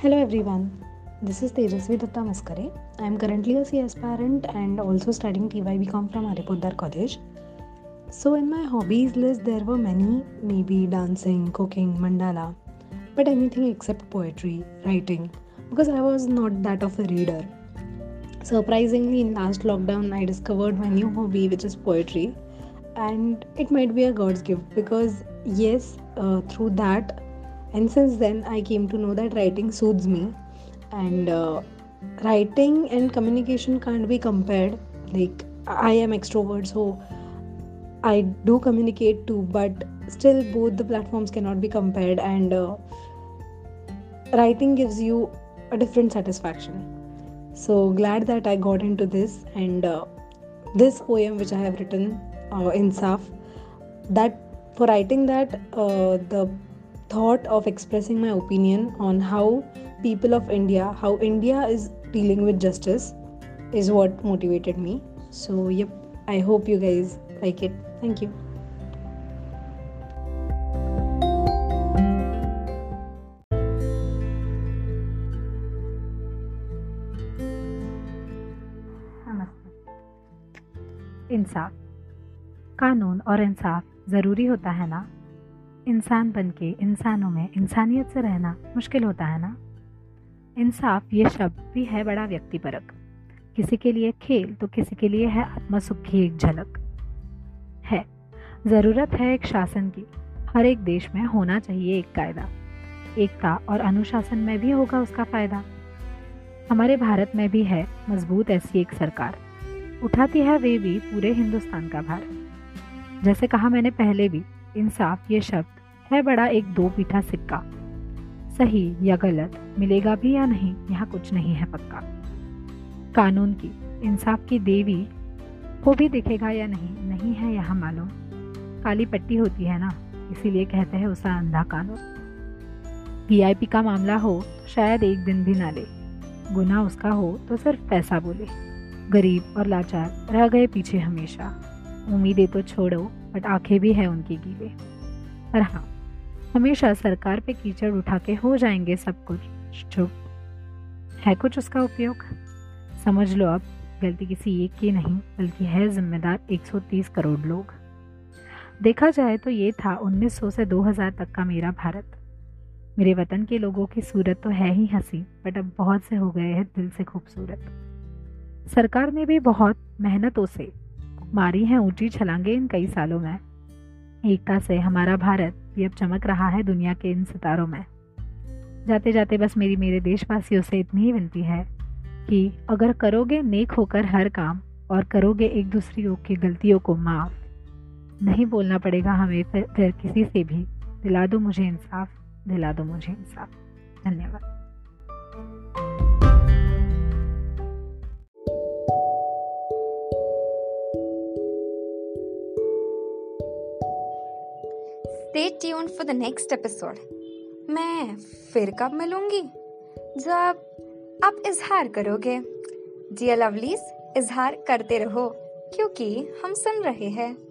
Hello everyone, this is Tejasvi Datta Maskare. I am currently a CS parent and also studying TYBCom from Aripodar College. So, in my hobbies list, there were many maybe dancing, cooking, mandala, but anything except poetry, writing, because I was not that of a reader. Surprisingly, in last lockdown, I discovered my new hobby, which is poetry, and it might be a God's gift because, yes, uh, through that and since then i came to know that writing soothes me. And uh, writing and communication can't be compared. Like i am extrovert so i do communicate too but still both the platforms cannot be compared. And uh, writing gives you a different satisfaction. So glad that i got into this. And uh, this poem which i have written uh, insaf that for writing that uh, the thought of expressing my opinion on how people of India, how India is dealing with justice, is what motivated me. So, yep, I hope you guys like it. Thank you. इंसाफ कानून और इंसाफ ज़रूरी होता है ना इंसान बन के इंसानों में इंसानियत से रहना मुश्किल होता है ना? इंसाफ ये शब्द भी है बड़ा व्यक्तिपरक। किसी के लिए खेल तो किसी के लिए है आत्मसुख की एक झलक। है। ज़रूरत है एक शासन की। हर एक देश में होना चाहिए एक कायदा। एकता और अनुशासन में भी होगा उसका फ़ायदा। हमारे भारत में भी है मज़बूत ऐसी एक सरकार। उठाती है वे भी पूरे हिंदुस्तान का भार। जैसे कहा मैंने पहले भी, इंसाफ ये शब्द है बड़ा एक दो पीठा सिक्का। सही या गलत, मिलेगा भी या नहीं, यहाँ कुछ नहीं है पक्का। कानून की, इंसाफ की देवी को भी दिखेगा या नहीं नहीं है यहाँ मालूम। काली पट्टी होती है ना, इसीलिए कहते हैं उसे अंधा कानून। वीआईपी का मामला हो तो शायद एक दिन भी ना ले। गुना उसका हो तो सिर्फ़ पैसा बोले। गरीब और लाचार, रह गए पीछे हमेशा। उम्मीदें तो छोड़ो, बट आँखें भी है उनकी गीले। पर हाँ हमेशा सरकार पे कीचड़ उठा के हो जाएँगे सब कुछ चुप है कुछ उसका उपयोग। समझ लो अब, गलती किसी एक की नहीं, बल्कि है जिम्मेदार 130 करोड़ लोग। देखा जाए तो ये था 1900 से 2000 तक का मेरा भारत। मेरे वतन के लोगों की सूरत तो है ही हँसी, बट अब बहुत से हो गए हैं दिल से खूबसूरत। सरकार ने भी बहुत मेहनतों से मारी हैं ऊँची छलांगे इन कई सालों में। एकता से हमारा भारत भी अब चमक रहा है दुनिया के इन सितारों में। जाते जाते बस मेरी मेरे देशवासियों से इतनी ही विनती है कि अगर करोगे नेक होकर हर काम और करोगे एक दूसरी की गलतियों को माफ़ नहीं बोलना पड़ेगा हमें फिर, फिर किसी से भी। दिला दो मुझे इंसाफ दिला दो मुझे इंसाफ। धन्यवाद। Stay tune for the next episode मैं फिर कब मिलूँगी? जब आप इजहार करोगे। डियर लवलीज इजहार करते रहो, क्योंकि हम सुन रहे हैं।